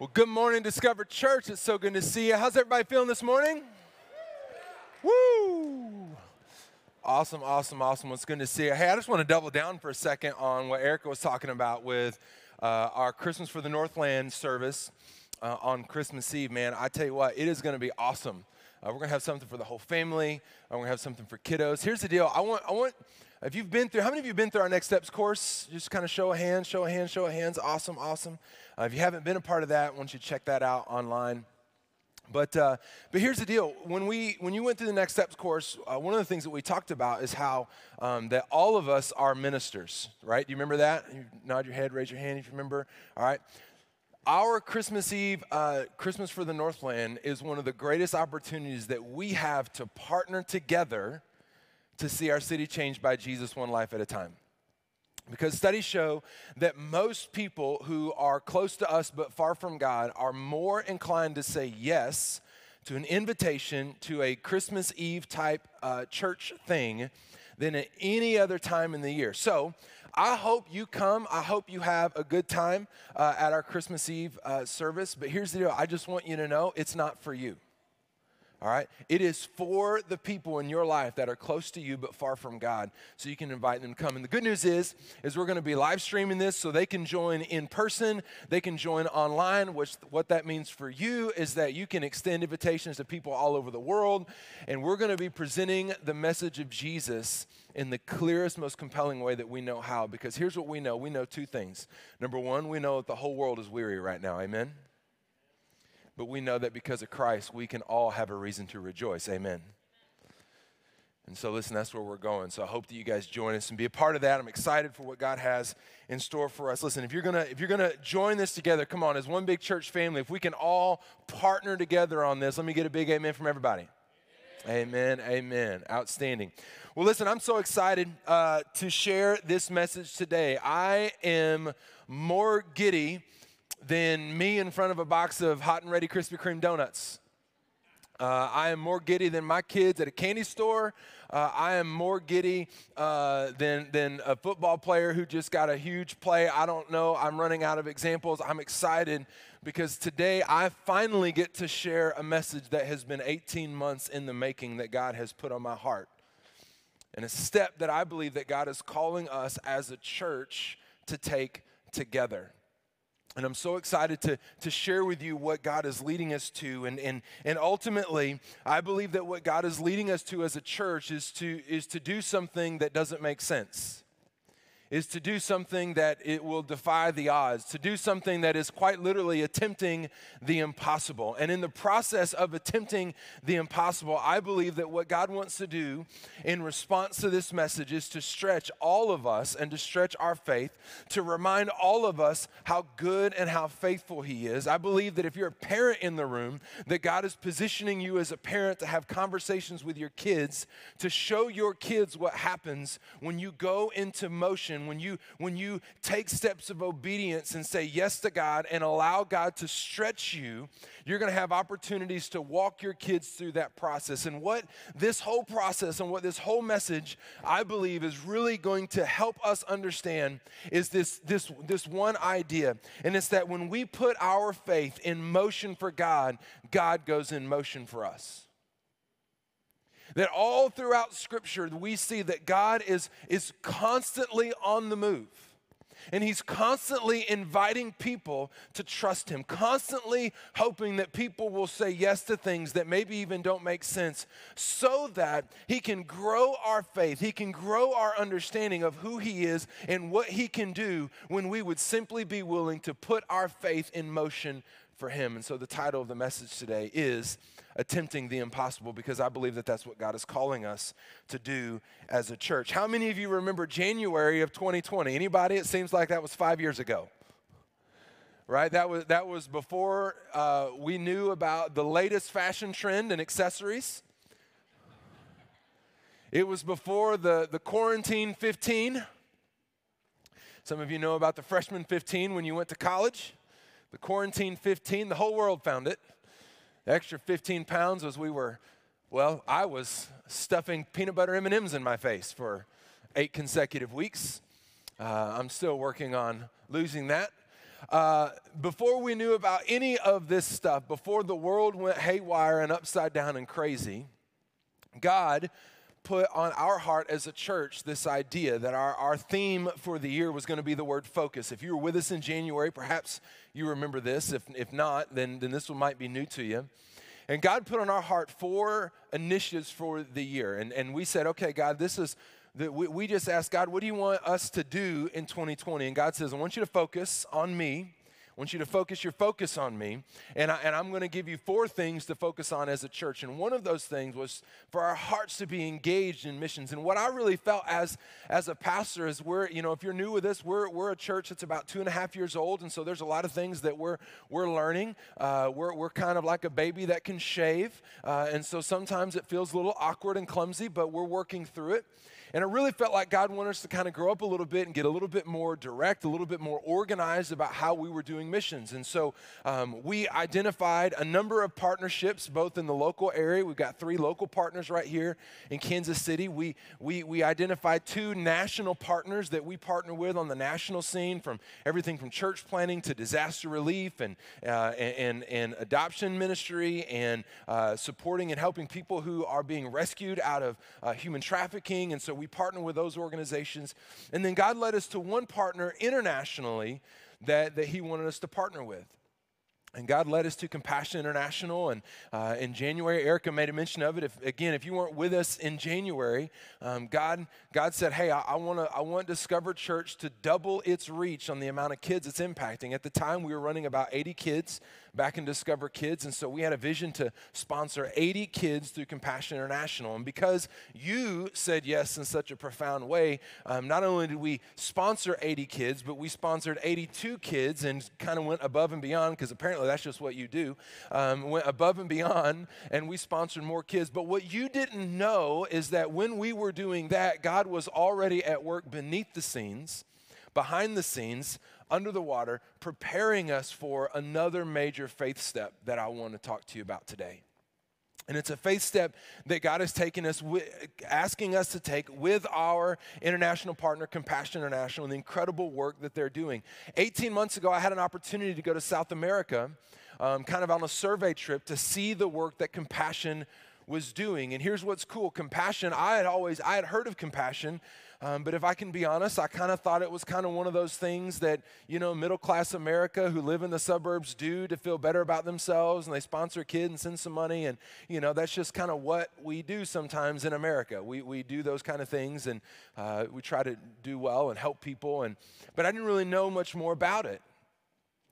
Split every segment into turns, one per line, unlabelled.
Well, good morning, Discover Church. It's so good to see you. How's everybody feeling this morning? Woo! Awesome, awesome, awesome. It's good to see you. Hey, I just want to double down for a second on what Erica was talking about with uh, our Christmas for the Northland service uh, on Christmas Eve. Man, I tell you what, it is going to be awesome. Uh, we're going to have something for the whole family. We're going to have something for kiddos. Here's the deal. I want, I want, if you've been through, how many of you have been through our Next Steps course? Just kind of show a hand, show a hand, show a hands. Awesome, awesome. Uh, if you haven't been a part of that, I want you to check that out online. But, uh, but here's the deal. When, we, when you went through the Next Steps course, uh, one of the things that we talked about is how um, that all of us are ministers, right? Do you remember that? You nod your head, raise your hand if you remember. All right. Our Christmas Eve, uh, Christmas for the Northland, is one of the greatest opportunities that we have to partner together to see our city changed by Jesus one life at a time. Because studies show that most people who are close to us but far from God are more inclined to say yes to an invitation to a Christmas Eve type uh, church thing than at any other time in the year. So, I hope you come. I hope you have a good time uh, at our Christmas Eve uh, service. But here's the deal I just want you to know it's not for you. All right? It is for the people in your life that are close to you but far from God, so you can invite them to come. And the good news is, is we're going to be live streaming this so they can join in person, they can join online, which what that means for you is that you can extend invitations to people all over the world. And we're going to be presenting the message of Jesus in the clearest, most compelling way that we know how. Because here's what we know we know two things. Number one, we know that the whole world is weary right now. Amen? But we know that because of Christ, we can all have a reason to rejoice. Amen. And so, listen, that's where we're going. So I hope that you guys join us and be a part of that. I'm excited for what God has in store for us. Listen, if you're gonna if you're gonna join this together, come on, as one big church family, if we can all partner together on this, let me get a big amen from everybody. Amen. Amen. Outstanding. Well, listen, I'm so excited uh, to share this message today. I am more giddy than me in front of a box of hot and ready Krispy Kreme donuts. Uh, I am more giddy than my kids at a candy store. Uh, I am more giddy uh, than, than a football player who just got a huge play. I don't know. I'm running out of examples. I'm excited because today I finally get to share a message that has been 18 months in the making that God has put on my heart. And a step that I believe that God is calling us as a church to take together. And I'm so excited to, to share with you what God is leading us to. And, and, and ultimately, I believe that what God is leading us to as a church is to, is to do something that doesn't make sense is to do something that it will defy the odds, to do something that is quite literally attempting the impossible. And in the process of attempting the impossible, I believe that what God wants to do in response to this message is to stretch all of us and to stretch our faith, to remind all of us how good and how faithful He is. I believe that if you're a parent in the room, that God is positioning you as a parent to have conversations with your kids, to show your kids what happens when you go into motion when you when you take steps of obedience and say yes to God and allow God to stretch you, you're going to have opportunities to walk your kids through that process. And what this whole process and what this whole message I believe is really going to help us understand is this this this one idea. And it's that when we put our faith in motion for God, God goes in motion for us. That all throughout Scripture, we see that God is, is constantly on the move. And he's constantly inviting people to trust him, constantly hoping that people will say yes to things that maybe even don't make sense, so that he can grow our faith, he can grow our understanding of who he is and what he can do when we would simply be willing to put our faith in motion for him. And so the title of the message today is attempting the impossible because I believe that that's what God is calling us to do as a church. How many of you remember January of 2020? Anybody? It seems like that was 5 years ago. Right? That was that was before uh, we knew about the latest fashion trend and accessories. It was before the, the quarantine 15. Some of you know about the freshman 15 when you went to college. The quarantine 15, the whole world found it. Extra 15 pounds was we were, well, I was stuffing peanut butter M&Ms in my face for eight consecutive weeks. Uh, I'm still working on losing that. uh, before we knew about any of this stuff, before the world went haywire and upside down and crazy, God put on our heart as a church this idea that our, our theme for the year was going to be the word focus. If you were with us in January, perhaps you remember this. If, if not, then, then this one might be new to you. And God put on our heart four initiatives for the year. And, and we said, okay, God, this is, the, we, we just asked God, what do you want us to do in 2020? And God says, I want you to focus on me. I want you to focus your focus on me. And, I, and I'm going to give you four things to focus on as a church. And one of those things was for our hearts to be engaged in missions. And what I really felt as, as a pastor is we're, you know, if you're new with this, we're, we're a church that's about two and a half years old. And so there's a lot of things that we're, we're learning. Uh, we're, we're kind of like a baby that can shave. Uh, and so sometimes it feels a little awkward and clumsy, but we're working through it. And it really felt like God wanted us to kind of grow up a little bit and get a little bit more direct, a little bit more organized about how we were doing missions. And so um, we identified a number of partnerships, both in the local area. We've got three local partners right here in Kansas City. We, we, we identified two national partners that we partner with on the national scene, from everything from church planning to disaster relief and, uh, and, and, adoption ministry and uh, supporting and helping people who are being rescued out of uh, human trafficking. And so we we partner with those organizations. And then God led us to one partner internationally that, that He wanted us to partner with. And God led us to Compassion International. And uh, in January, Erica made a mention of it. If, again, if you weren't with us in January, um, God, God said, Hey, I, I, wanna, I want Discover Church to double its reach on the amount of kids it's impacting. At the time, we were running about 80 kids back in Discover Kids. And so we had a vision to sponsor 80 kids through Compassion International. And because you said yes in such a profound way, um, not only did we sponsor 80 kids, but we sponsored 82 kids and kind of went above and beyond because apparently that's just what you do. Um, went above and beyond, and we sponsored more kids. But what you didn't know is that when we were doing that, God was already at work beneath the scenes behind the scenes, under the water, preparing us for another major faith step that I want to talk to you about today. And it's a faith step that God has taken us, asking us to take with our international partner, Compassion International, and the incredible work that they're doing. 18 months ago, I had an opportunity to go to South America, um, kind of on a survey trip, to see the work that Compassion was doing. And here's what's cool Compassion, I had always, I had heard of Compassion um, but if I can be honest, I kind of thought it was kind of one of those things that, you know, middle class America who live in the suburbs do to feel better about themselves and they sponsor a kid and send some money. And, you know, that's just kind of what we do sometimes in America. We, we do those kind of things and uh, we try to do well and help people. And, but I didn't really know much more about it.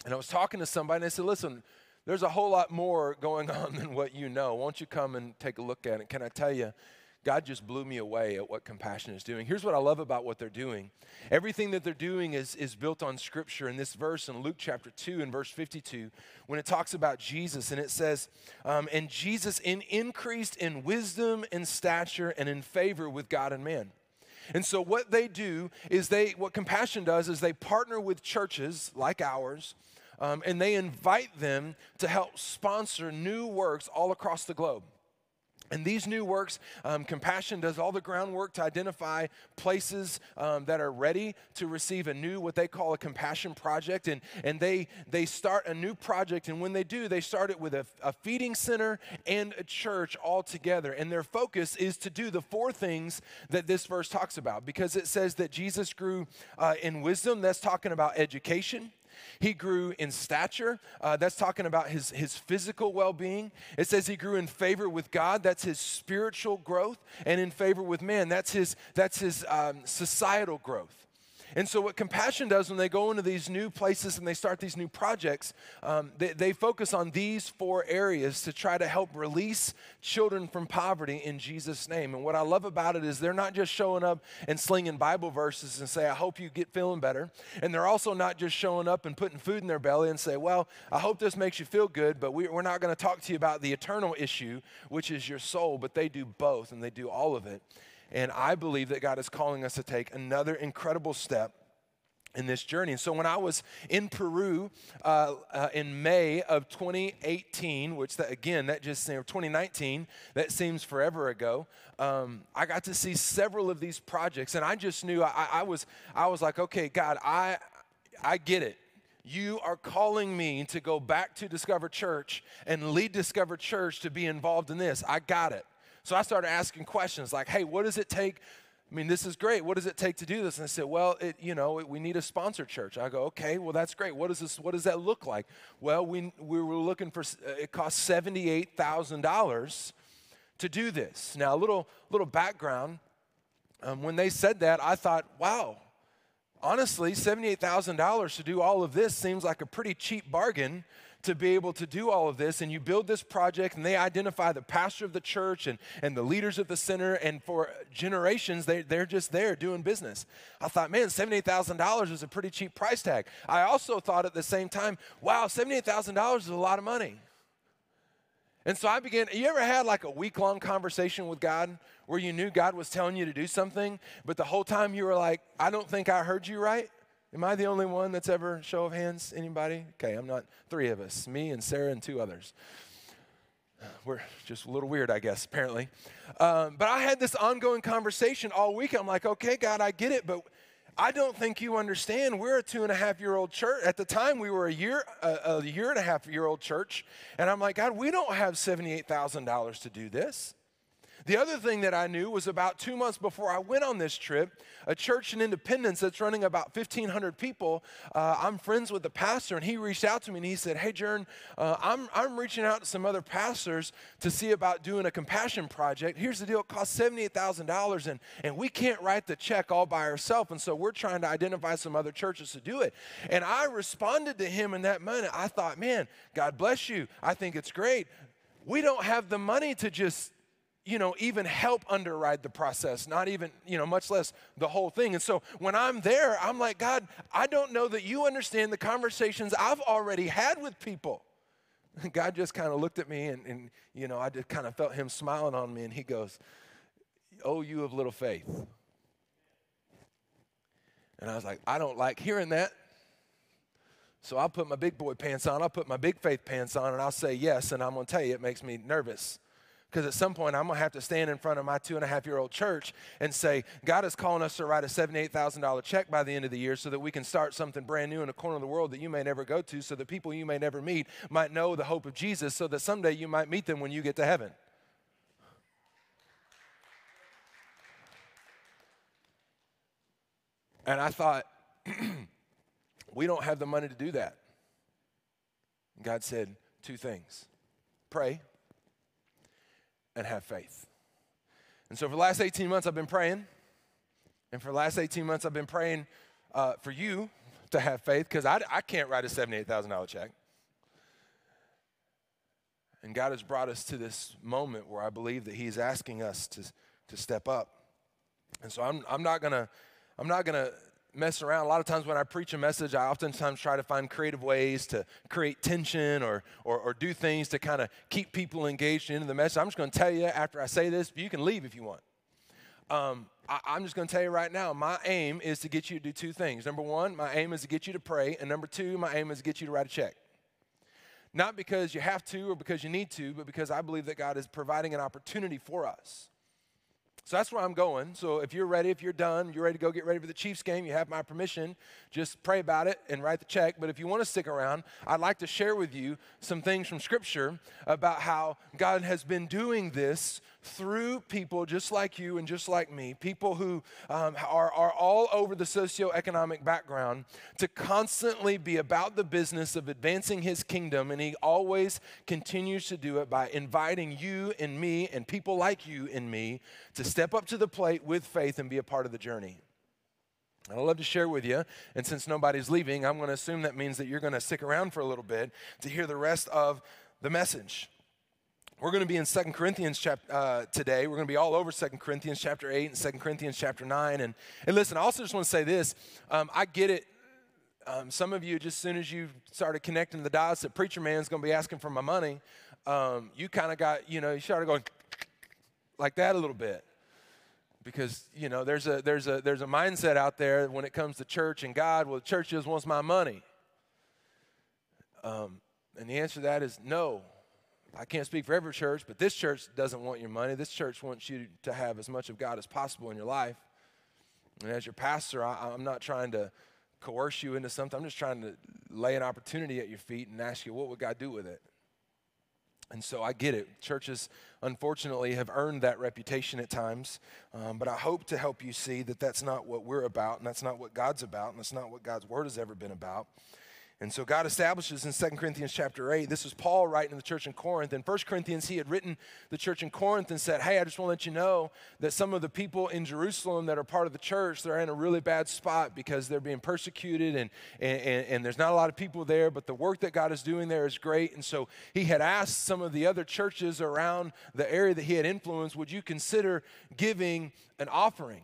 And I was talking to somebody and I said, listen, there's a whole lot more going on than what you know. Won't you come and take a look at it? Can I tell you? God just blew me away at what compassion is doing. Here's what I love about what they're doing. Everything that they're doing is, is built on scripture. In this verse in Luke chapter 2 and verse 52, when it talks about Jesus, and it says, um, And Jesus in, increased in wisdom and stature and in favor with God and man. And so what they do is they, what compassion does is they partner with churches like ours, um, and they invite them to help sponsor new works all across the globe. And these new works, um, Compassion does all the groundwork to identify places um, that are ready to receive a new, what they call a compassion project. And, and they, they start a new project. And when they do, they start it with a, a feeding center and a church all together. And their focus is to do the four things that this verse talks about because it says that Jesus grew uh, in wisdom. That's talking about education. He grew in stature. Uh, that's talking about his, his physical well being. It says he grew in favor with God. That's his spiritual growth. And in favor with man. That's his, that's his um, societal growth. And so, what Compassion does when they go into these new places and they start these new projects, um, they, they, focus on these four areas to try to help release children from poverty in Jesus' name. And what I love about it is they're not just showing up and slinging Bible verses and say, I hope you get feeling better. And they're also not just showing up and putting food in their belly and say, Well, I hope this makes you feel good, but we, we're not going to talk to you about the eternal issue, which is your soul. But they do both and they do all of it. And I believe that God is calling us to take another incredible step in this journey. And so when I was in Peru uh, uh, in May of 2018, which that, again, that just seemed 2019, that seems forever ago. Um, I got to see several of these projects, and I just knew I, I was I was like, okay, God, I I get it you are calling me to go back to Discover Church and lead Discover Church to be involved in this. I got it. So I started asking questions like, hey, what does it take? I mean, this is great. What does it take to do this? And I said, well, it, you know, we need a sponsor church. I go, okay, well, that's great. What does this? What does that look like? Well, we we were looking for. It cost seventy eight thousand dollars to do this. Now, a little little background. Um, when they said that, I thought, wow. Honestly, seventy eight thousand dollars to do all of this seems like a pretty cheap bargain to be able to do all of this. And you build this project, and they identify the pastor of the church and, and the leaders of the center. And for generations, they, they're just there doing business. I thought, man, $78,000 is a pretty cheap price tag. I also thought at the same time, wow, $78,000 is a lot of money. And so I began. You ever had like a week long conversation with God where you knew God was telling you to do something, but the whole time you were like, I don't think I heard you right? Am I the only one that's ever, show of hands, anybody? Okay, I'm not, three of us, me and Sarah and two others. We're just a little weird, I guess, apparently. Um, but I had this ongoing conversation all week. I'm like, okay, God, I get it, but I don't think you understand. We're a two and a half year old church. At the time, we were a year, a, a year and a half year old church. And I'm like, God, we don't have $78,000 to do this. The other thing that I knew was about two months before I went on this trip, a church in Independence that's running about 1,500 people. Uh, I'm friends with the pastor, and he reached out to me and he said, Hey, Jern, uh, I'm, I'm reaching out to some other pastors to see about doing a compassion project. Here's the deal it costs $78,000, and, and we can't write the check all by ourselves. And so we're trying to identify some other churches to do it. And I responded to him in that moment. I thought, Man, God bless you. I think it's great. We don't have the money to just you know, even help underwrite the process, not even, you know, much less the whole thing. And so when I'm there, I'm like, God, I don't know that you understand the conversations I've already had with people. God just kind of looked at me and, and, you know, I just kind of felt him smiling on me and he goes, Oh, you of little faith. And I was like, I don't like hearing that. So I'll put my big boy pants on, I'll put my big faith pants on, and I'll say yes. And I'm going to tell you, it makes me nervous. Because at some point, I'm going to have to stand in front of my two and a half year old church and say, God is calling us to write a $78,000 check by the end of the year so that we can start something brand new in a corner of the world that you may never go to, so that people you may never meet might know the hope of Jesus, so that someday you might meet them when you get to heaven. And I thought, we don't have the money to do that. God said two things pray and have faith. And so for the last 18 months, I've been praying. And for the last 18 months, I've been praying uh, for you to have faith because I, I can't write a $78,000 check. And God has brought us to this moment where I believe that He's asking us to, to step up. And so I'm, I'm not going to I'm not going to mess around. A lot of times when I preach a message, I oftentimes try to find creative ways to create tension or, or, or do things to kind of keep people engaged into the message. I'm just going to tell you after I say this, you can leave if you want. Um, I, I'm just going to tell you right now, my aim is to get you to do two things. Number one, my aim is to get you to pray. And number two, my aim is to get you to write a check. Not because you have to or because you need to, but because I believe that God is providing an opportunity for us. So that's where I'm going. So if you're ready, if you're done, you're ready to go get ready for the Chiefs game, you have my permission. Just pray about it and write the check. But if you want to stick around, I'd like to share with you some things from Scripture about how God has been doing this through people just like you and just like me, people who um, are, are all over the socioeconomic background, to constantly be about the business of advancing his kingdom. And he always continues to do it by inviting you and me and people like you and me to step up to the plate with faith and be a part of the journey. I'd love to share with you, and since nobody's leaving, I'm going to assume that means that you're going to stick around for a little bit to hear the rest of the message. We're going to be in Second Corinthians chapter, uh, today. We're going to be all over Second Corinthians chapter 8 and Second Corinthians chapter 9. And, and listen, I also just want to say this. Um, I get it. Um, some of you, just as soon as you started connecting the dots that preacher man's going to be asking for my money, um, you kind of got, you know, you started going like that a little bit. Because, you know, there's a, there's, a, there's a mindset out there when it comes to church and God, well, the church just wants my money. Um, and the answer to that is no. I can't speak for every church, but this church doesn't want your money. This church wants you to have as much of God as possible in your life. And as your pastor, I, am not trying to coerce you into something. I'm just trying to lay an opportunity at your feet and ask you, what would God do with it? And so I get it. Churches, unfortunately, have earned that reputation at times. Um, but I hope to help you see that that's not what we're about, and that's not what God's about, and that's not what God's word has ever been about. And so God establishes in 2 Corinthians chapter 8, this is Paul writing to the church in Corinth. In 1 Corinthians, he had written the church in Corinth and said, Hey, I just want to let you know that some of the people in Jerusalem that are part of the church, they're in a really bad spot because they're being persecuted and, and, and there's not a lot of people there, but the work that God is doing there is great. And so he had asked some of the other churches around the area that he had influenced, would you consider giving an offering?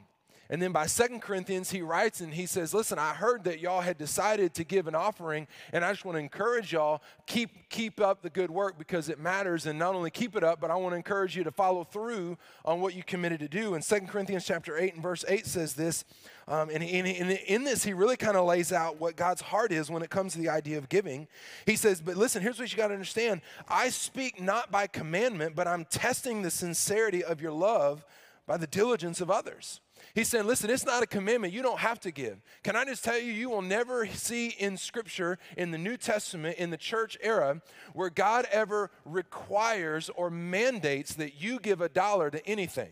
And then by Second Corinthians, he writes and he says, Listen, I heard that y'all had decided to give an offering, and I just want to encourage y'all, keep, keep up the good work because it matters. And not only keep it up, but I want to encourage you to follow through on what you committed to do. And Second Corinthians chapter 8 and verse 8 says this. Um, and, and, and in this, he really kind of lays out what God's heart is when it comes to the idea of giving. He says, But listen, here's what you got to understand I speak not by commandment, but I'm testing the sincerity of your love by the diligence of others. He's saying, listen, it's not a commandment. You don't have to give. Can I just tell you, you will never see in Scripture, in the New Testament, in the church era, where God ever requires or mandates that you give a dollar to anything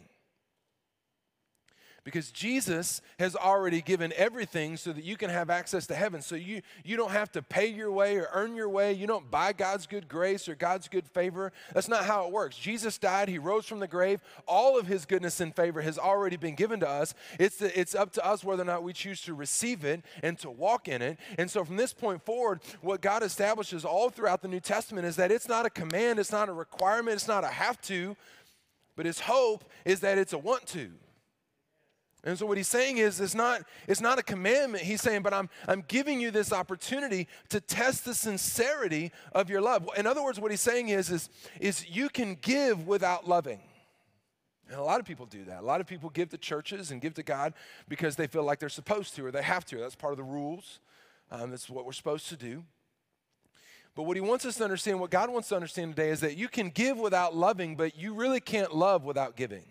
because Jesus has already given everything so that you can have access to heaven. So you, you don't have to pay your way or earn your way. You don't buy God's good grace or God's good favor. That's not how it works. Jesus died, He rose from the grave. All of His goodness and favor has already been given to us. It's, the, it's up to us whether or not we choose to receive it and to walk in it. And so from this point forward, what God establishes all throughout the New Testament is that it's not a command, it's not a requirement, it's not a have to, but His hope is that it's a want to. And so what he's saying is it's not, it's not a commandment. He's saying, but I'm, I'm giving you this opportunity to test the sincerity of your love. In other words, what he's saying is, is, is you can give without loving. And a lot of people do that. A lot of people give to churches and give to God because they feel like they're supposed to or they have to. That's part of the rules. Um, that's what we're supposed to do. But what he wants us to understand, what God wants to understand today, is that you can give without loving, but you really can't love without giving.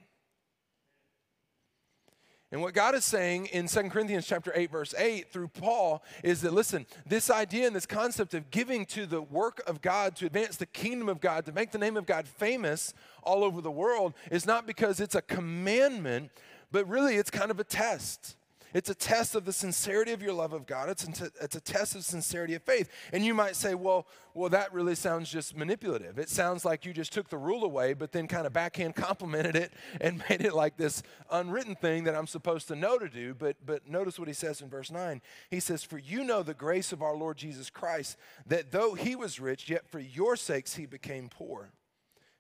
And what God is saying in 2 Corinthians chapter 8 verse 8 through Paul is that listen, this idea and this concept of giving to the work of God to advance the kingdom of God, to make the name of God famous all over the world is not because it's a commandment, but really it's kind of a test. It's a test of the sincerity of your love of God. It's, a, it's a test of sincerity of faith. And you might say, well, well, that really sounds just manipulative. It sounds like you just took the rule away, but then kind of backhand complimented it and made it like this unwritten thing that I'm supposed to know to do. But, but notice what he says in verse 9. He says, For you know the grace of our Lord Jesus Christ, that though he was rich, yet for your sakes he became poor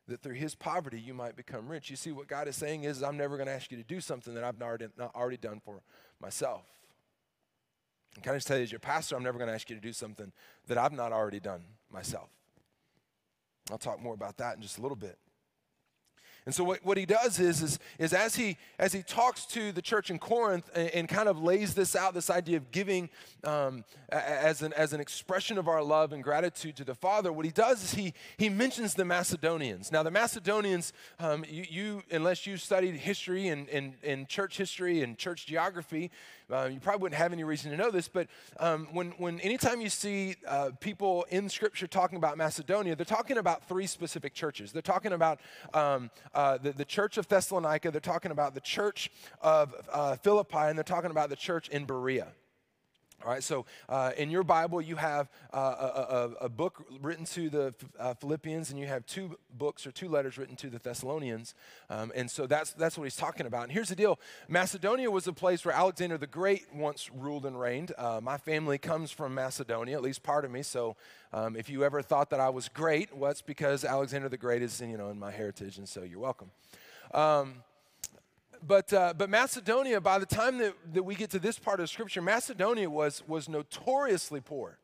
that through his poverty you might become rich. You see, what God is saying is, I'm never going to ask you to do something that I've already, not already done for myself. And can I just tell you, as your pastor, I'm never going to ask you to do something that I've not already done myself. I'll talk more about that in just a little bit. And so what, what he does is, is, is as, he, as he talks to the church in Corinth and, and kind of lays this out, this idea of giving um, as, an, as an expression of our love and gratitude to the Father, what he does is he, he mentions the Macedonians. Now the Macedonians, um, you, you, unless you studied history and, and, and church history and church geography, uh, you probably wouldn't have any reason to know this, but um, when, when anytime you see uh, people in Scripture talking about Macedonia, they're talking about three specific churches. They're talking about um, uh, the, the church of Thessalonica, they're talking about the church of uh, Philippi, and they're talking about the church in Berea. All right, so uh, in your Bible, you have uh, a, a, book written to the uh, Philippians, and you have two books or two letters written to the Thessalonians. Um, and so that's, that's what he's talking about. And here's the deal Macedonia was a place where Alexander the Great once ruled and reigned. Uh, my family comes from Macedonia, at least part of me. So um, if you ever thought that I was great, well, it's because Alexander the Great is you know, in my heritage, and so you're welcome. Um, but, uh, but Macedonia, by the time that, that we get to this part of Scripture, Macedonia was, was notoriously poor.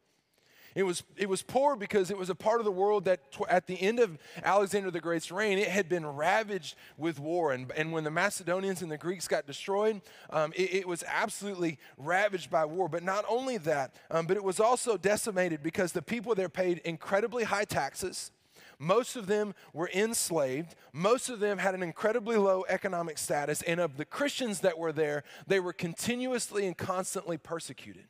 It was, it was poor because it was a part of the world that at the end of Alexander the Great's reign, it had been ravaged with war. And, and when the Macedonians and the Greeks got destroyed, um, it, it, was absolutely ravaged by war. But not only that, um, but it was also decimated because the people there paid incredibly high taxes. Most of them were enslaved. Most of them had an incredibly low economic status. And of the Christians that were there, they were continuously and constantly persecuted.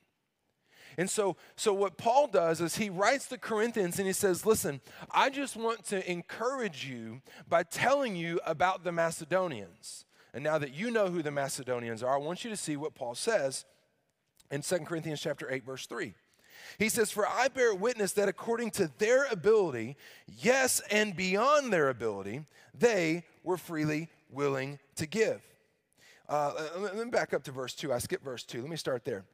And so, so what Paul does is he writes to Corinthians and he says, Listen, I just want to encourage you by telling you about the Macedonians. And now that you know who the Macedonians are, I want you to see what Paul says in 2 Corinthians chapter 8, verse 3. He says, For I bear witness that according to their ability, yes, and beyond their ability, they were freely willing to give. Uh, let me back up to verse 2. I skipped verse 2. Let me start there.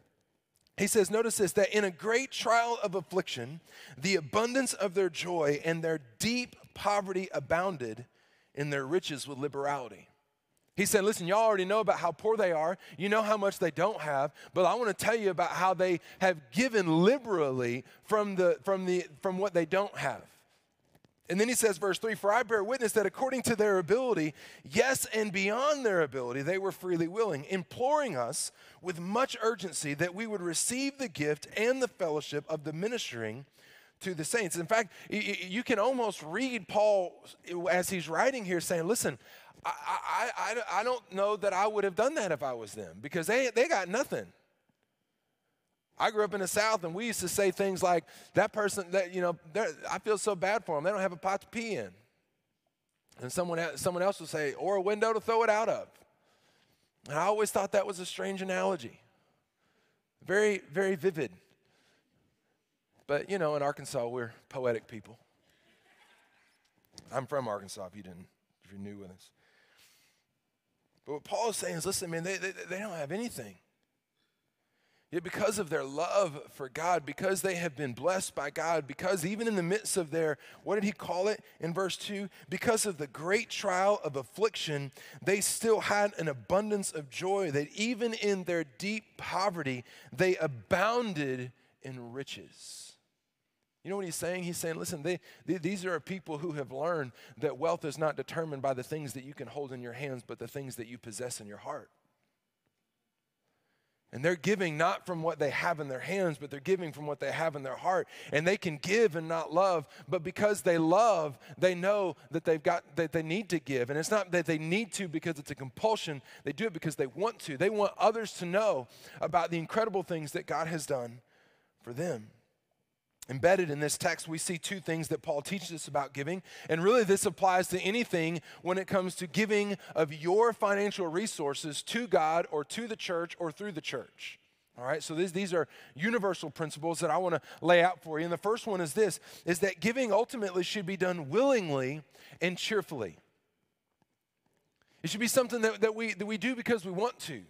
He says, Notice this, that in a great trial of affliction, the abundance of their joy and their deep poverty abounded in their riches with liberality. He said, Listen, y'all already know about how poor they are. You know how much they don't have, but I want to tell you about how they have given liberally from, the, from, the, from what they don't have. And then he says, verse 3 For I bear witness that according to their ability, yes, and beyond their ability, they were freely willing, imploring us with much urgency that we would receive the gift and the fellowship of the ministering to the saints. In fact, you can almost read Paul as he's writing here saying, Listen, I, I, I, I don't know that I would have done that if I was them because they, they got nothing. I grew up in the South and we used to say things like, that person, that, you know, I feel so bad for them. They don't have a pot to pee in. And someone, someone else would say, or a window to throw it out of. And I always thought that was a strange analogy. Very, very vivid. But, you know, in Arkansas, we're poetic people. I'm from Arkansas, if you didn't, if you're new with us. But what Paul is saying is listen, man, they, they, they don't have anything. Yet, because of their love for God, because they have been blessed by God, because even in the midst of their, what did he call it in verse 2? Because of the great trial of affliction, they still had an abundance of joy, that even in their deep poverty, they abounded in riches. You know what he's saying? He's saying, listen, they, they, these are people who have learned that wealth is not determined by the things that you can hold in your hands, but the things that you possess in your heart. And they're giving not from what they have in their hands, but they're giving from what they have in their heart. And they can give and not love, but because they love, they know that they've got that they need to give. And it's not that they need to because it's a compulsion. They do it because they want to. They want others to know about the incredible things that God has done for them. Embedded in this text, we see two things that Paul teaches us about giving. And really, this applies to anything when it comes to giving of your financial resources to God or to the church or through the church. All right, so these, these are universal principles that I want to lay out for you. And the first one is this is that giving ultimately should be done willingly and cheerfully. It should be something that, that, we, that we do because we want to.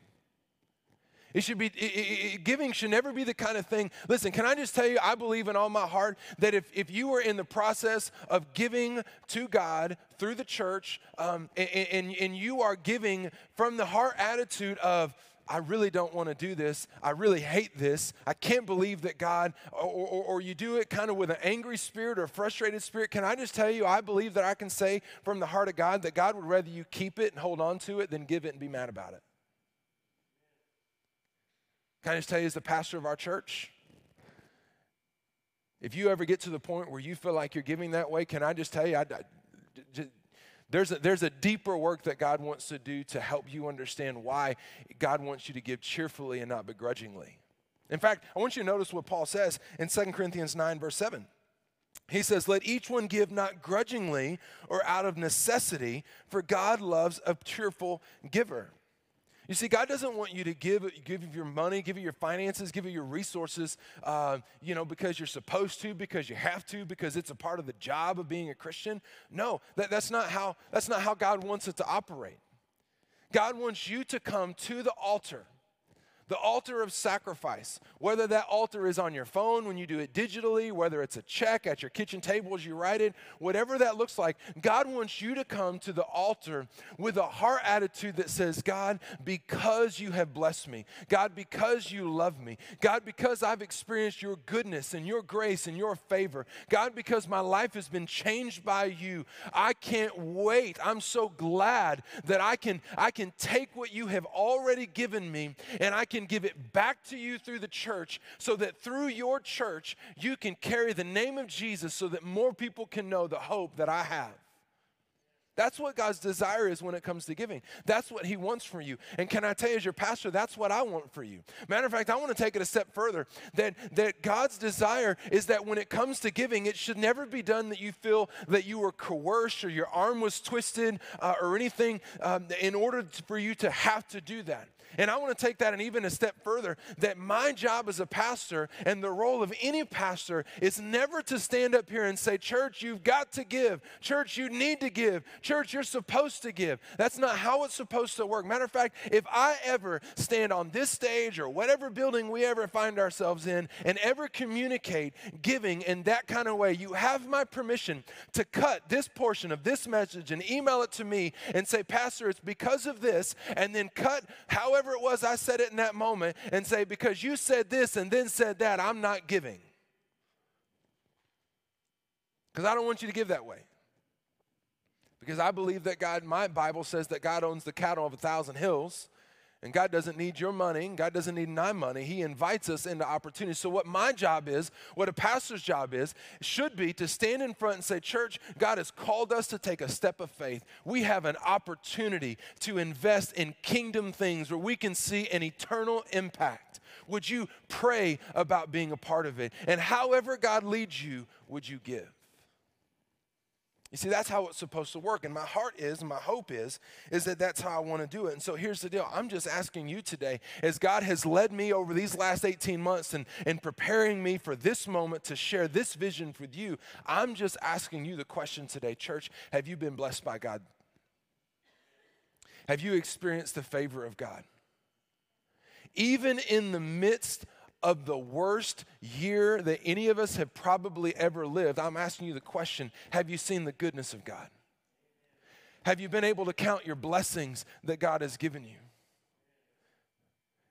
It should be, it, it, giving should never be the kind of thing. Listen, can I just tell you, I believe in all my heart that if, if you were in the process of giving to God through the church um, and, and, and you are giving from the heart attitude of, I really don't want to do this. I really hate this. I can't believe that God, or, or, or, you do it kind of with an angry spirit or a frustrated spirit. Can I just tell you, I believe that I can say from the heart of God that God would rather you keep it and hold on to it than give it and be mad about it. Can I just tell you, as the pastor of our church, if you ever get to the point where you feel like you're giving that way, can I just tell you, there's, a, there's a deeper work that God wants to do to help you understand why God wants you to give cheerfully and not begrudgingly. In fact, I want you to notice what Paul says in 2 Corinthians 9, verse 7. He says, Let each one give not grudgingly or out of necessity, for God loves a cheerful giver. You see, God doesn't want you to give, give your money, give it your finances, give it your resources, uh, you know, because you're supposed to, because you have to, because it's a part of the job of being a Christian. No, that, that's, not how, that's not how God wants it to operate. God wants you to come to the altar the altar of sacrifice, whether that altar is on your phone when you do it digitally, whether it's a check at your kitchen table as you write it, whatever that looks like, God wants you to come to the altar with a heart attitude that says, God, because you have blessed me, God, because you love me, God, because I've experienced your goodness and your grace and your favor, God, because my life has been changed by you, I can't wait. I'm so glad that I can, I can take what you have already given me and I can can give it back to you through the church so that through your church you can carry the name of Jesus so that more people can know the hope that I have. That's what God's desire is when it comes to giving. That's what He wants for you. And can I tell you, as your pastor, that's what I want for you. Matter of fact, I want to take it a step further that, that God's desire is that when it comes to giving, it should never be done that you feel that you were coerced or your arm was twisted uh, or anything um, in order for you to have to do that. And I want to take that and even a step further that my job as a pastor and the role of any pastor is never to stand up here and say, Church, you've got to give. Church, you need to give. Church, you're supposed to give. That's not how it's supposed to work. Matter of fact, if I ever stand on this stage or whatever building we ever find ourselves in and ever communicate giving in that kind of way, you have my permission to cut this portion of this message and email it to me and say, Pastor, it's because of this, and then cut however whatever it was I said it in that moment and say, because you said this and then said that, I'm not giving. Because I don't want you to give that way. Because I believe that God, my Bible says that God owns the cattle of a thousand hills. And God doesn't need your money. God doesn't need my money. He invites us into opportunity. So, what my job is, what a pastor's job is, should be to stand in front and say, Church, God has called us to take a step of faith. We have an opportunity to invest in kingdom things where we can see an eternal impact. Would you pray about being a part of it? And however God leads you, would you give? You see, that's how it's supposed to work. And my heart is, and my hope is, is that that's how I want to do it. And so here's the deal. I'm just asking you today, as God has led me over these last 18 months and, and preparing me for this moment to share this vision with you, I'm just asking you the question today, church, have you been blessed by God? Have you experienced the favor of God? Even in the midst of the worst year that any of us have probably ever lived, I'm asking you the question have you seen the goodness of God? Have you been able to count your blessings that God has given you?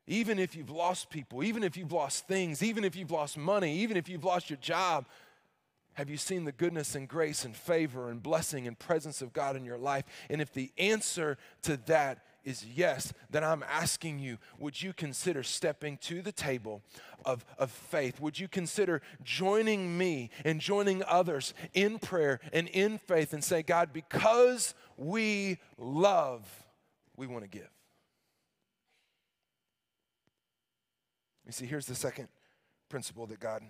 Even if you've lost people, even if you've lost things, even if you've lost money, even if you've lost your job, have you seen the goodness and grace and favor and blessing and presence of God in your life? And if the answer to that is yes, then I'm asking you, would you consider stepping to the table of, of faith? Would you consider joining me and joining others in prayer and in faith and say, God, because we love, we want to give? You see, here's the second principle that God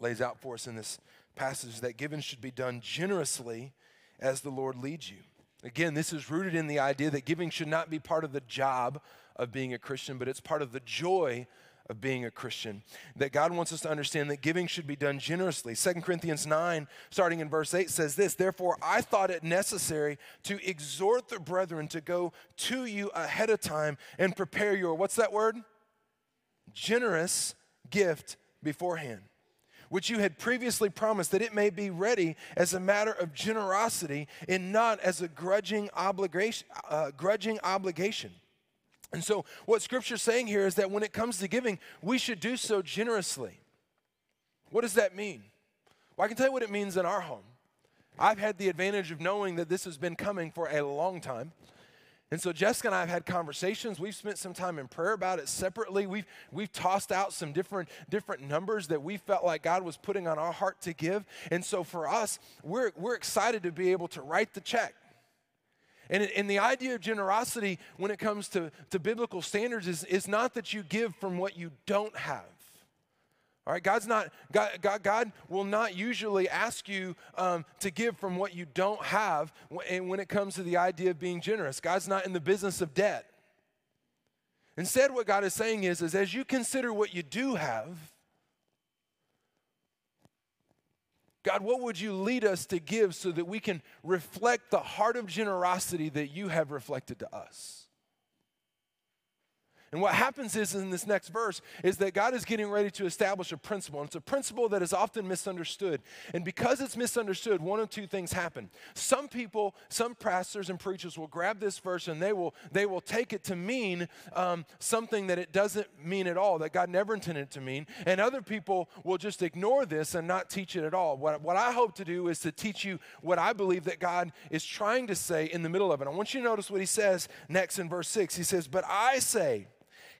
lays out for us in this passage that giving should be done generously as the Lord leads you. Again, this is rooted in the idea that giving should not be part of the job of being a Christian, but it's part of the joy of being a Christian. That God wants us to understand that giving should be done generously. 2 Corinthians 9, starting in verse 8, says this Therefore, I thought it necessary to exhort the brethren to go to you ahead of time and prepare your, what's that word? Generous gift beforehand which you had previously promised, that it may be ready as a matter of generosity and not as a grudging obligation. Uh, grudging obligation. And so, what Scripture's saying here is that when it comes to giving, we should do so generously. What does that mean? Well, I can tell you what it means in our home. I've had the advantage of knowing that this has been coming for a long time. And so Jessica and I have had conversations. We've spent some time in prayer about it separately. We've, we've tossed out some different, different numbers that we felt like God was putting on our heart to give. And so for us, we're, we're excited to be able to write the check. And, and the idea of generosity when it comes to, to biblical standards is, is not that you give from what you don't have. All right, God's not, God, God, God will not usually ask you um, to give from what you don't have when, when it comes to the idea of being generous. God's not in the business of debt. Instead, what God is saying is, is as you consider what you do have, God, what would you lead us to give so that we can reflect the heart of generosity that you have reflected to us? And what happens is in this next verse is that God is getting ready to establish a principle. And it's a principle that is often misunderstood. And because it's misunderstood, one of two things happen. Some people, some pastors and preachers will grab this verse and they will, they will take it to mean um, something that it doesn't mean at all, that God never intended it to mean. And other people will just ignore this and not teach it at all. What, what I hope to do is to teach you what I believe that God is trying to say in the middle of it. I want you to notice what he says next in verse 6. He says, But I say,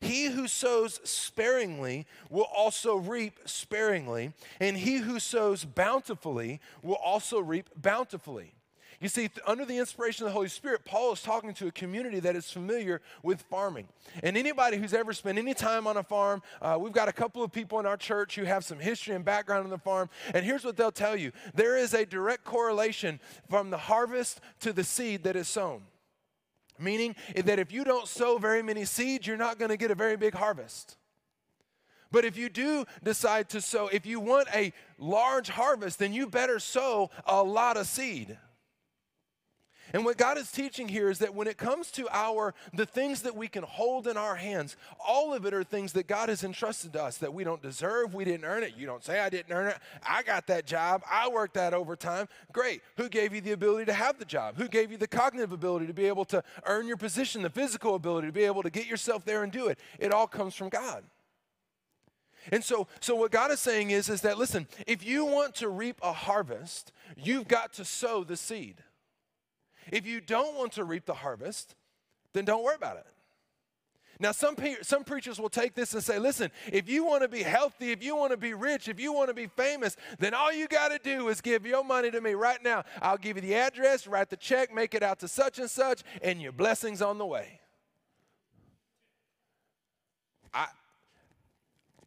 he who sows sparingly will also reap sparingly, and he who sows bountifully will also reap bountifully. You see, under the inspiration of the Holy Spirit, Paul is talking to a community that is familiar with farming. And anybody who's ever spent any time on a farm, uh, we've got a couple of people in our church who have some history and background on the farm. And here's what they'll tell you there is a direct correlation from the harvest to the seed that is sown. Meaning that if you don't sow very many seeds, you're not going to get a very big harvest. But if you do decide to sow, if you want a large harvest, then you better sow a lot of seed. And what God is teaching here is that when it comes to our the things that we can hold in our hands, all of it are things that God has entrusted to us that we don't deserve, we didn't earn it. You don't say I didn't earn it. I got that job. I worked that overtime. Great. Who gave you the ability to have the job? Who gave you the cognitive ability to be able to earn your position, the physical ability to be able to get yourself there and do it? It all comes from God. And so, so what God is saying is, is that listen, if you want to reap a harvest, you've got to sow the seed. If you don't want to reap the harvest, then don't worry about it. Now, some, pe- some preachers will take this and say, listen, if you want to be healthy, if you want to be rich, if you want to be famous, then all you got to do is give your money to me right now. I'll give you the address, write the check, make it out to such and such, and your blessing's on the way. I,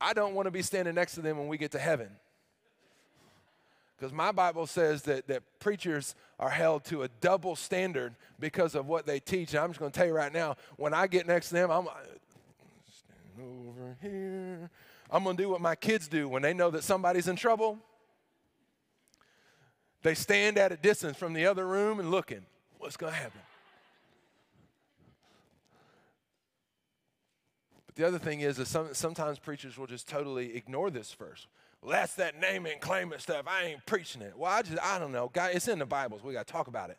I don't want to be standing next to them when we get to heaven. Because my Bible says that, that preachers are held to a double standard because of what they teach. And I'm just going to tell you right now, when I get next to them, I'm stand over here. I'm going to do what my kids do when they know that somebody's in trouble. They stand at a distance from the other room and looking. What's going to happen? But the other thing is, is some, sometimes preachers will just totally ignore this verse. Well, that's that name and claim it stuff. I ain't preaching it. Well, I just, I don't know. God, it's in the Bibles. We got to talk about it.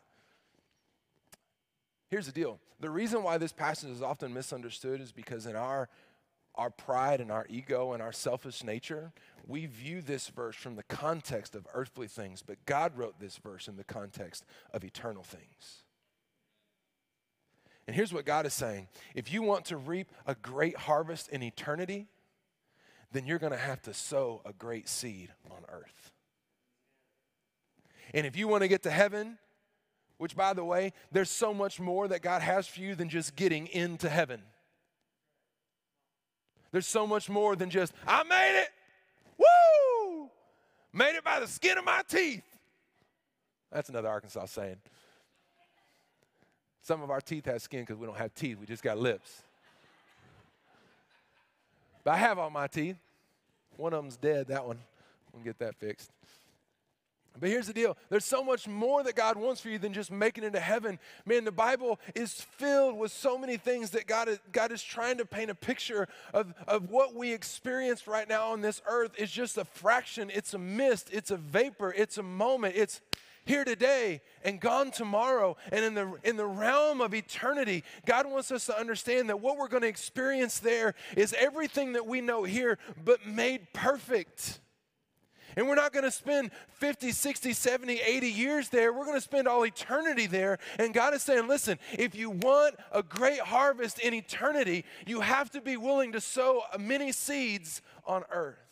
Here's the deal. The reason why this passage is often misunderstood is because in our our pride and our ego and our selfish nature, we view this verse from the context of earthly things, but God wrote this verse in the context of eternal things. And here's what God is saying if you want to reap a great harvest in eternity, then you're going to have to sow a great seed on earth. And if you want to get to heaven, which by the way, there's so much more that God has for you than just getting into heaven. There's so much more than just, I made it. Woo! Made it by the skin of my teeth. That's another Arkansas saying. Some of our teeth have skin because we don't have teeth, we just got lips. But I have all my teeth. One of them's dead, that one. We'll get that fixed. But here's the deal there's so much more that God wants for you than just making it to heaven. Man, the Bible is filled with so many things that God is, God is trying to paint a picture of, of what we experience right now on this earth is just a fraction. It's a mist, it's a vapor, it's a moment, it's here today and gone tomorrow. And in the, in the realm of eternity, God wants us to understand that what we're going to experience there is everything that we know here, but made perfect. And we're not going to spend 50, 60, 70, 80 years there. We're going to spend all eternity there. And God is saying, listen, if you want a great harvest in eternity, you have to be willing to sow many seeds on earth.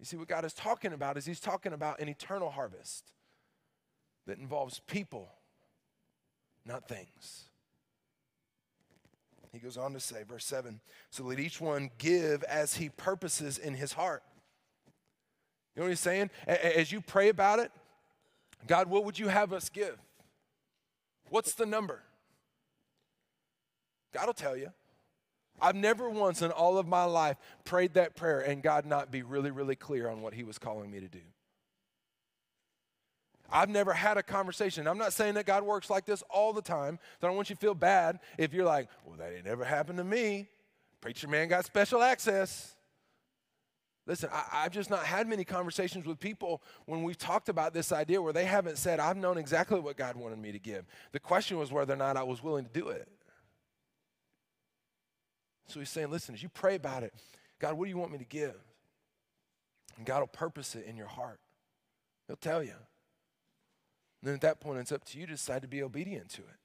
You see, what God is talking about is He's talking about an eternal harvest that involves people, not things. He goes on to say, verse 7 so let each one give as he purposes in his heart. You know what he's saying? As you pray about it, God, what would you have us give? What's the number? God will tell you. I've never once in all of my life prayed that prayer and God not be really, really clear on what He was calling me to do. I've never had a conversation. I'm not saying that God works like this all the time, so I don't want you to feel bad if you're like, well, that ain't never happened to me. Preacher man got special access. Listen, I, have just not had many conversations with people when we've talked about this idea where they haven't said, I've known exactly what God wanted me to give. The question was whether or not I was willing to do it. So he's saying, listen, as you pray about it, God, what do you want me to give? And God will purpose it in your heart. He'll tell you. And then at that point, it's up to you to decide to be obedient to it.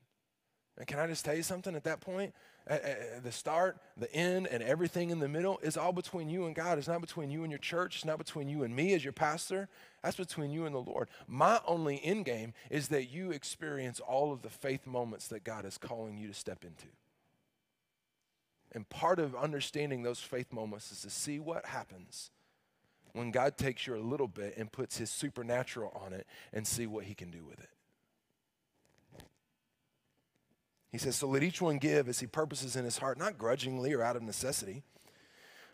And can I just tell you something? At that point, the start, the end, and everything in the middle is all between you and God. It's not between you and your church. It's not between you and me as your pastor. That's between you and the Lord. My only end game is that you experience all of the faith moments that God is calling you to step into. And part of understanding those faith moments is to see what happens when God takes your little bit and puts his supernatural on it and see what he can do with it. He says, So let each one give as he purposes in his heart, not grudgingly or out of necessity.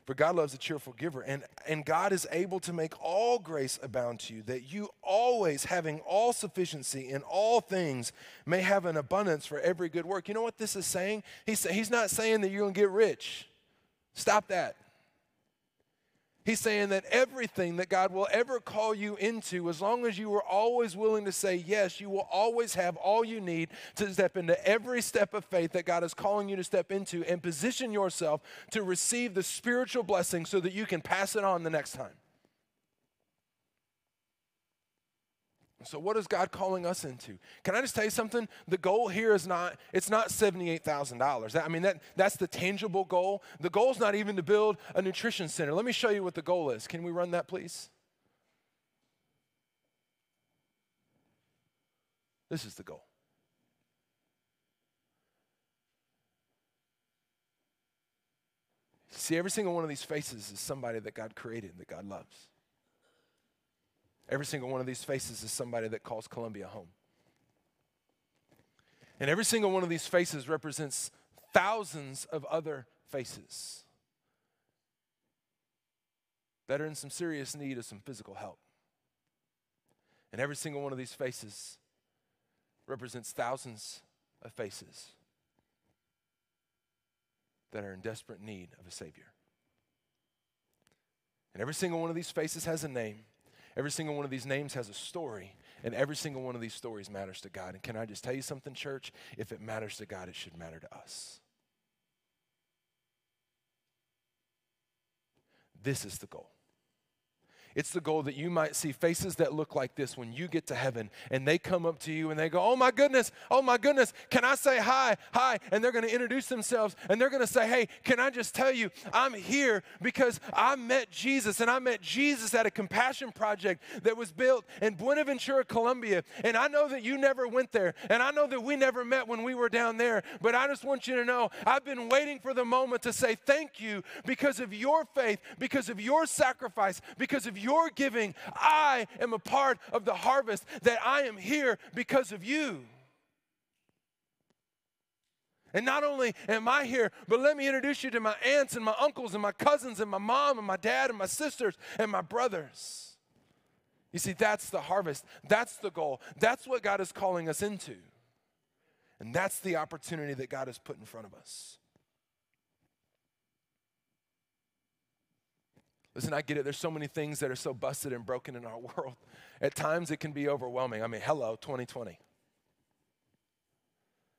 For God loves a cheerful giver. And, and God is able to make all grace abound to you, that you always, having all sufficiency in all things, may have an abundance for every good work. You know what this is saying? He's, he's not saying that you're going to get rich. Stop that. He's saying that everything that God will ever call you into, as long as you are always willing to say yes, you will always have all you need to step into every step of faith that God is calling you to step into and position yourself to receive the spiritual blessing so that you can pass it on the next time. So what is God calling us into? Can I just tell you something? The goal here is not it's not $78,000. I mean that that's the tangible goal. The goal is not even to build a nutrition center. Let me show you what the goal is. Can we run that please? This is the goal. See, every single one of these faces is somebody that God created, that God loves. Every single one of these faces is somebody that calls Colombia home. And every single one of these faces represents thousands of other faces that are in some serious need of some physical help. And every single one of these faces represents thousands of faces that are in desperate need of a Savior. And every single one of these faces has a name. Every single one of these names has a story, and every single one of these stories matters to God. And can I just tell you something, church? If it matters to God, it should matter to us. This is the goal. It's the goal that you might see faces that look like this when you get to heaven and they come up to you and they go, Oh my goodness, oh my goodness, can I say hi? Hi. And they're going to introduce themselves and they're going to say, Hey, can I just tell you, I'm here because I met Jesus and I met Jesus at a compassion project that was built in Buenaventura, Colombia. And I know that you never went there and I know that we never met when we were down there, but I just want you to know I've been waiting for the moment to say thank you because of your faith, because of your sacrifice, because of your giving, I am a part of the harvest, that I am here because of you. And not only am I here, but let me introduce you to my aunts and my uncles and my cousins and my mom and my dad and my sisters and my brothers. You see, that's the harvest. That's the goal. That's what God is calling us into. And that's the opportunity that God has put in front of us. Listen, I get it. There's so many things that are so busted and broken in our world. At times it can be overwhelming. I mean, hello, 2020.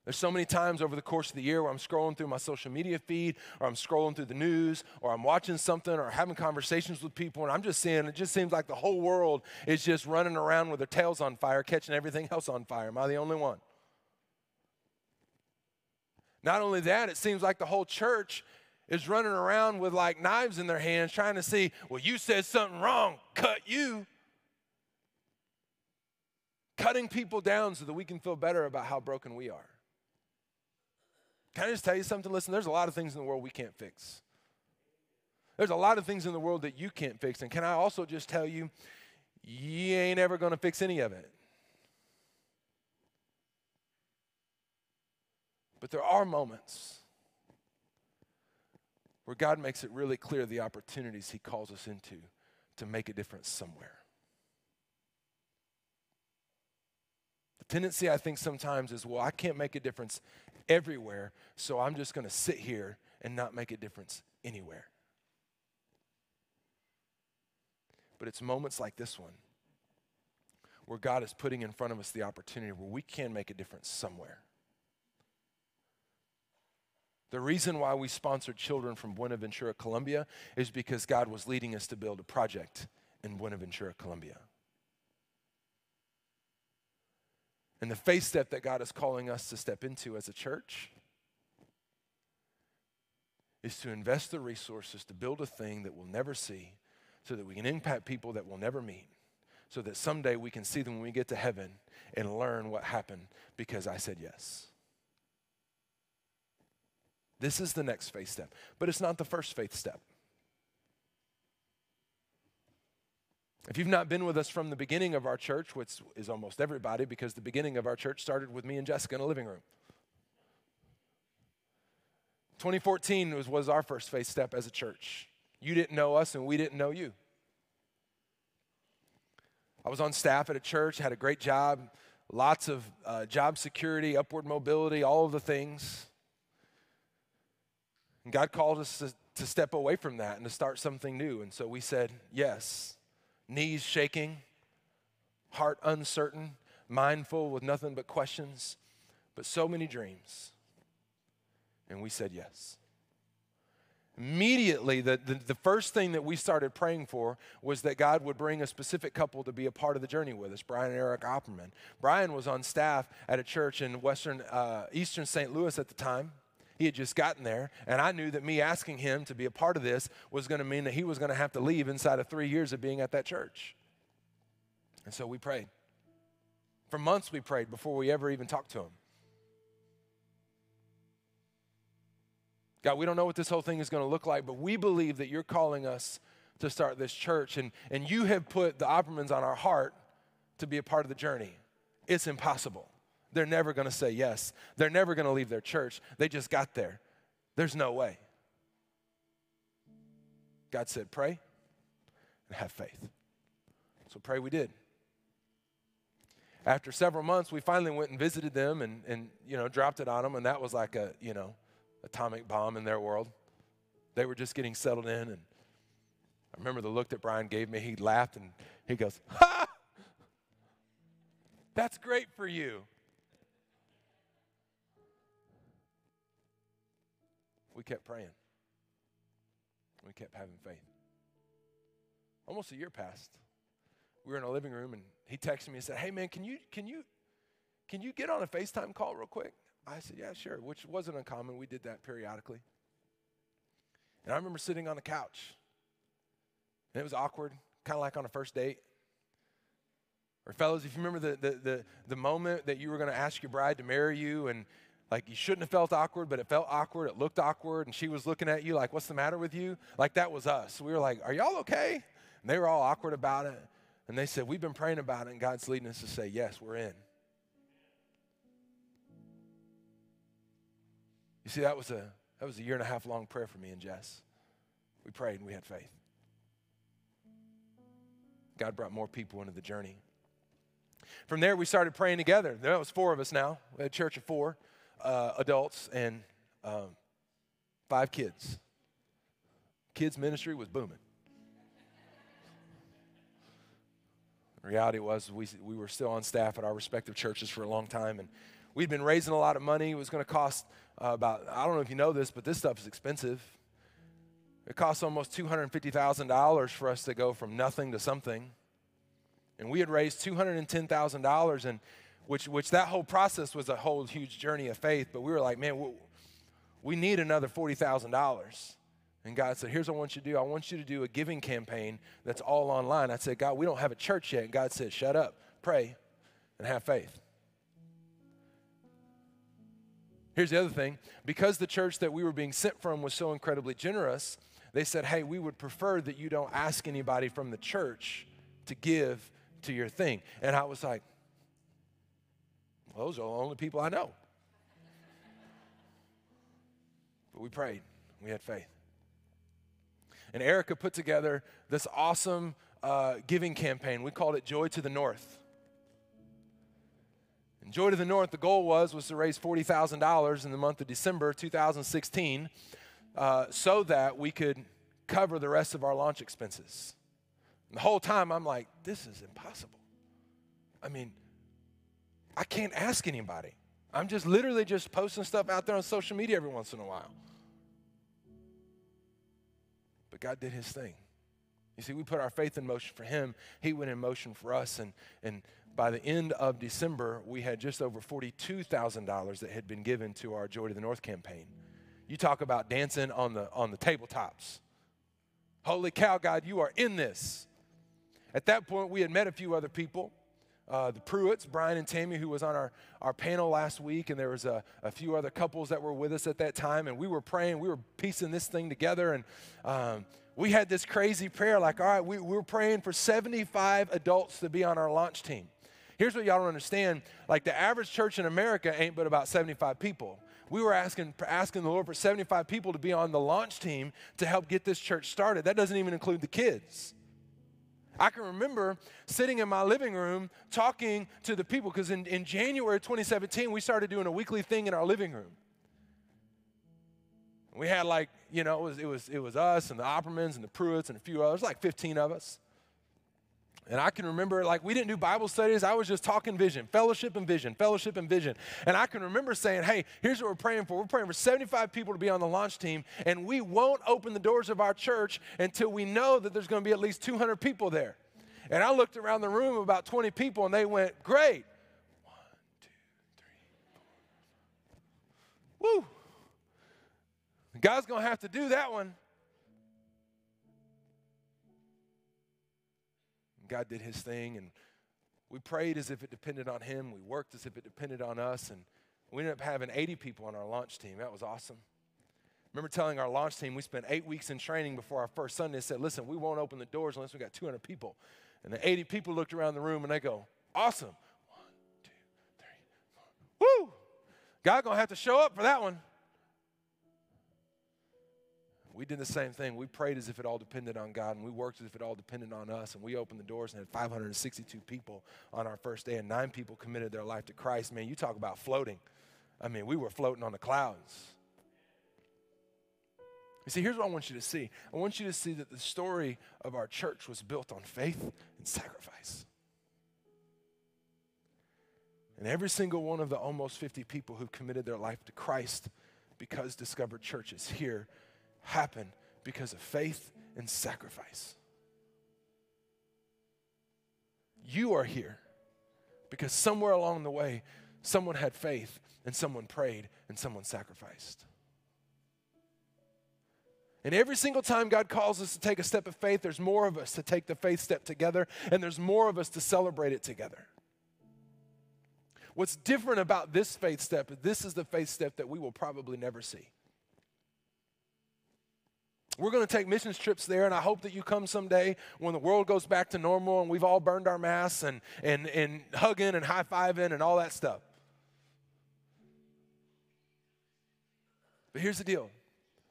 There's so many times over the course of the year where I'm scrolling through my social media feed, or I'm scrolling through the news, or I'm watching something, or having conversations with people, and I'm just seeing it just seems like the whole world is just running around with their tails on fire, catching everything else on fire. Am I the only one? Not only that, it seems like the whole church is running around with like knives in their hands trying to see, well, you said something wrong, cut you. Cutting people down so that we can feel better about how broken we are. Can I just tell you something? Listen, there's a lot of things in the world we can't fix. There's a lot of things in the world that you can't fix. And can I also just tell you, you ain't ever going to fix any of it. But there are moments where God makes it really clear the opportunities He calls us into to make a difference somewhere. The tendency, I think, sometimes is well, I can't make a difference everywhere, so I'm just going to sit here and not make a difference anywhere. But it's moments like this one where God is putting in front of us the opportunity where we can make a difference somewhere. The reason why we sponsored children from Buenaventura, Colombia is because God was leading us to build a project in Buenaventura, Colombia. And the faith step that God is calling us to step into as a church is to invest the resources to build a thing that we'll never see so that we can impact people that we'll never meet, so that someday we can see them when we get to heaven and learn what happened because I said yes. This is the next faith step, but it's not the first faith step. If you've not been with us from the beginning of our church, which is almost everybody, because the beginning of our church started with me and Jessica in a living room. 2014 was, was our first faith step as a church. You didn't know us, and we didn't know you. I was on staff at a church, had a great job, lots of uh, job security, upward mobility, all of the things. And God called us to, to step away from that and to start something new. And so we said, yes knees shaking, heart uncertain, mindful with nothing but questions, but so many dreams. And we said yes. Immediately, the, the, the, first thing that we started praying for was that God would bring a specific couple to be a part of the journey with us, Brian and Erica Opperman. Brian was on staff at a church in Western, uh, Eastern St. Louis at the time. He had just gotten there, and I knew that me asking him to be a part of this was going to mean that he was going to have to leave inside of three years of being at that church. And so we prayed. For months we prayed before we ever even talked to him. God, we don't know what this whole thing is going to look like, but we believe that you're calling us to start this church, and, and you have put the Oppermans on our heart to be a part of the journey. It's impossible. They're never going to say yes. They're never going to leave their church. They just got there. There's no way. God said, pray and have faith. So pray we did. After several months, we finally went and visited them and, and you know, dropped it on them, and that was like a, you know, atomic bomb in their world. They were just getting settled in, and I remember the look that Brian gave me. He laughed and he goes, Ha! That's great for you. We kept praying. We kept having faith. Almost a year passed. We were in a living room and he texted me and said, Hey man, can you can you can you get on a FaceTime call real quick? I said, Yeah, sure, which wasn't uncommon. We did that periodically. And I remember sitting on the couch. And it was awkward, kind of like on a first date. Or fellows, if you remember the, the, the, the moment that you were going to ask your bride to marry you and like you shouldn't have felt awkward, but it felt awkward. It looked awkward. And she was looking at you like, what's the matter with you? Like that was us. We were like, are y'all okay? And they were all awkward about it. And they said, we've been praying about it, and God's leading us to say, yes, we're in. You see, that was a that was a year and a half long prayer for me and Jess. We prayed and we had faith. God brought more people into the journey. From there, we started praying together. There was four of us now. A church of four uh, adults and um, five kids. Kids' ministry was booming. Reality was we, we were still on staff at our respective churches for a long time, and we'd been raising a lot of money. It was going to cost uh, about, I don't know if you know this, but this stuff is expensive. It costs almost $250,000 for us to go from nothing to something. And we had raised $210,000, and which, which that whole process was a whole huge journey of faith. But we were like, man, we, we need another $40,000. And God said, here's what I want you to do. I want you to do a giving campaign that's all online. I said, God, we don't have a church yet. And God said, shut up, pray, and have faith. Here's the other thing because the church that we were being sent from was so incredibly generous, they said, Hey, we would prefer that you don't ask anybody from the church to give to your thing. And I was like, those are the only people I know. But we prayed, we had faith. And Erica put together this awesome uh, giving campaign. We called it Joy to the North. And Joy to the North, the goal was was to raise forty thousand dollars in the month of December 2016, uh, so that we could cover the rest of our launch expenses. And the whole time, I'm like, this is impossible. I mean, I can't ask anybody. I'm just literally just posting stuff out there on social media every once in a while. But God did his thing. You see, we put our faith in motion for him. He went in motion for us. And, and by the end of December, we had just over $42,000 that had been given to our Joy to the North campaign. You talk about dancing on the, on the tabletops. Holy cow, God, you are in this. At that point, we had met a few other people. Uh, the Pruitts, Brian and Tammy, who was on our, our panel last week, and there was a, a, few other couples that were with us at that time, and we were praying, we were piecing this thing together, and um, we had this crazy prayer like, all right, we, we were praying for 75 adults to be on our launch team. Here's what y'all don't understand like, the average church in America ain't but about 75 people we were asking, asking the Lord for 75 people to be on the launch team to help get this church started. That doesn't even include the kids. I can remember sitting in my living room talking to the people because in, in January 2017, we started doing a weekly thing in our living room. We had like, you know, it was, it was, it was us and the Oppermans and the Pruitts and a few others, like 15 of us. And I can remember, like, we didn't do Bible studies. I was just talking vision, fellowship and vision, fellowship and vision. And I can remember saying, hey, here's what we're praying for. We're praying for 75 people to be on the launch team, and we won't open the doors of our church until we know that there's going to be at least 200 people there. And I looked around the room, about 20 people, and they went, great. One, two, three, four. Woo. God's going to have to do that one. God did his thing, and we prayed as if it depended on him. We worked as if it depended on us, and we ended up having 80 people on our launch team. That was awesome. remember telling our launch team we spent eight weeks in training before our first Sunday and said, listen, we won't open the doors unless we got 200 people. And the 80 people looked around the room and they go, awesome. One, two, three, four. Woo! God gonna have to show up for that one. We did the same thing. We prayed as if it all depended on God, and we worked as if it all depended on us. And we opened the doors and had 562 people on our first day, and nine people committed their life to Christ. Man, you talk about floating. I mean, we were floating on the clouds. You see, here's what I want you to see I want you to see that the story of our church was built on faith and sacrifice. And every single one of the almost 50 people who committed their life to Christ because Discover Church is here happen because of faith and sacrifice. You are here because somewhere along the way, someone had faith and someone prayed and someone sacrificed. And every single time God calls us to take a step of faith, there's more of us to take the faith step together, and there's more of us to celebrate it together. What's different about this faith step this is the faith step that we will probably never see. We're going to take missions trips there, and I hope that you come someday when the world goes back to normal and we've all burned our masks and, and, and hugging and high fiving and all that stuff. But here's the deal.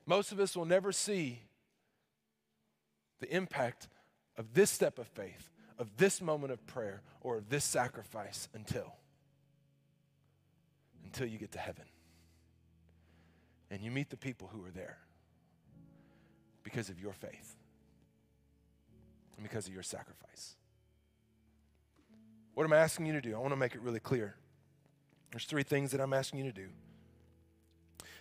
Most of us will never see the impact of this step of faith, of this moment of prayer, or of this sacrifice until until you get to heaven. And you meet the people who are there because of your faith and because of your sacrifice. What am I asking you to do? I want to make it really clear. There's three things that I'm asking you to do.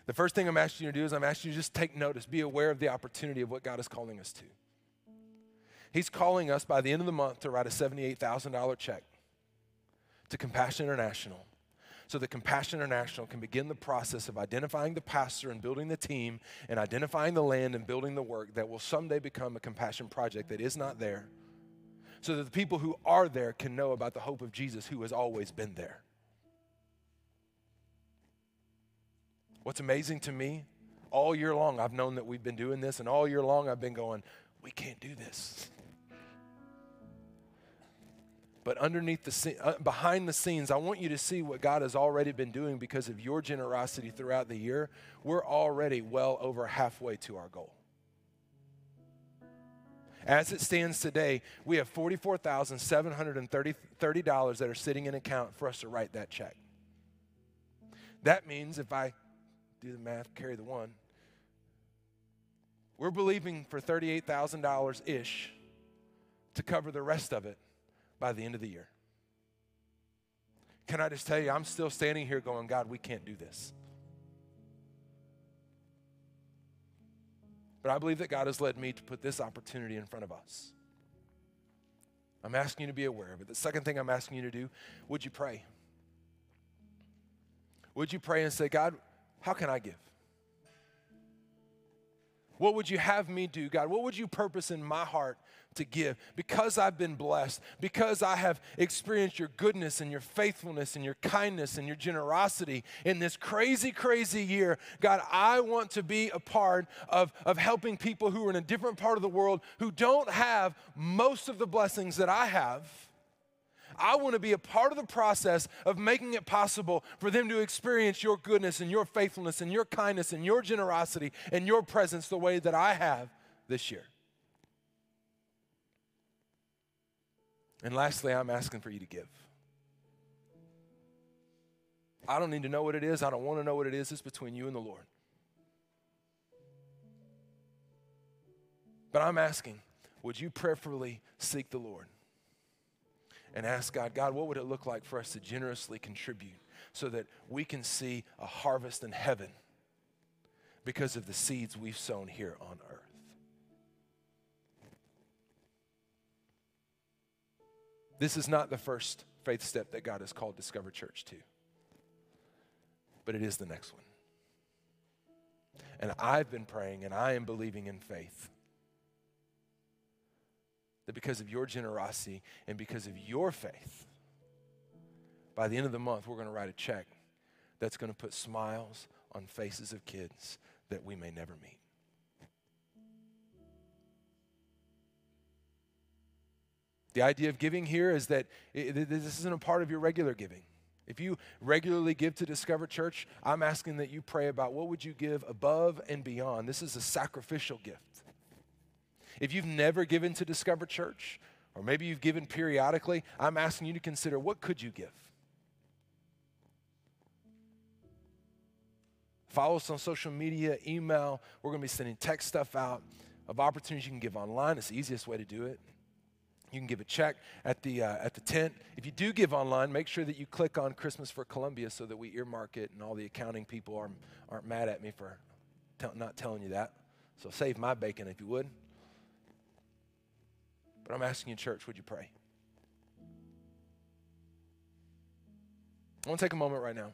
The first thing I'm asking you to do is I'm asking you to just take notice, be aware of the opportunity of what God is calling us to. He's calling us by the end of the month to write a $78,000 check to Compassion International so that Compassion International can begin the process of identifying the pastor and building the team and identifying the land and building the work that will someday become a compassion project that is not there, so that the people who are there can know about the hope of Jesus who has always been there. What's amazing to me, all year long, I've known that we've been doing this, and all year long, I've been going, we can't do this. But underneath the uh, behind the scenes, I want you to see what God has already been doing because of your generosity throughout the year. We're already well over halfway to our goal. As it stands today, we have $44,730 that are sitting in account for us to write that check. That means if I do the math, carry the one, we're believing for $38,000 ish to cover the rest of it by the end of the year. Can I just tell you, I'm still standing here going, God, we can't do this. But I believe that God has led me to put this opportunity in front of us. I'm asking you to be aware of it. The second thing I'm asking you to do, would you pray? Would you pray and say, God, how can I give? What would you have me do, God? What would you purpose in my heart to give? Because I've been blessed, because I have experienced your goodness and your faithfulness and your kindness and your generosity in this crazy, crazy year, God, I want to be a part of, of helping people who are in a different part of the world who don't have most of the blessings that I have I want to be a part of the process of making it possible for them to experience your goodness and your faithfulness and your kindness and your generosity and your presence the way that I have this year. And lastly, I'm asking for you to give. I don't need to know what it is. I don't want to know what it is. It's between you and the Lord. But I'm asking, would you prayerfully seek the Lord? and ask God, God, what would it look like for us to generously contribute so that we can see a harvest in heaven because of the seeds we've sown here on earth? This is not the first faith step that God has called Discover Church to, but it is the next one. And I've been praying and I am believing in faith that because of your generosity and because of your faith, by the end of the month, we're going to write a check that's going to put smiles on faces of kids that we may never meet. The idea of giving here is that this isn't a part of your regular giving. If you regularly give to Discover Church, I'm asking that you pray about what would you give above and beyond. This is a sacrificial gift. If you've never given to Discover Church, or maybe you've given periodically, I'm asking you to consider what could you give? Follow us on social media, email. We're going to be sending text stuff out of opportunities you can give online. It's the easiest way to do it. You can give a check at the, uh, at the tent. If you do give online, make sure that you click on Christmas for Colombia so that we earmark it and all the accounting people aren't, aren't mad at me for not telling you that. So save my bacon if you would. But I'm asking you, church, would you pray? I want to take a moment right now.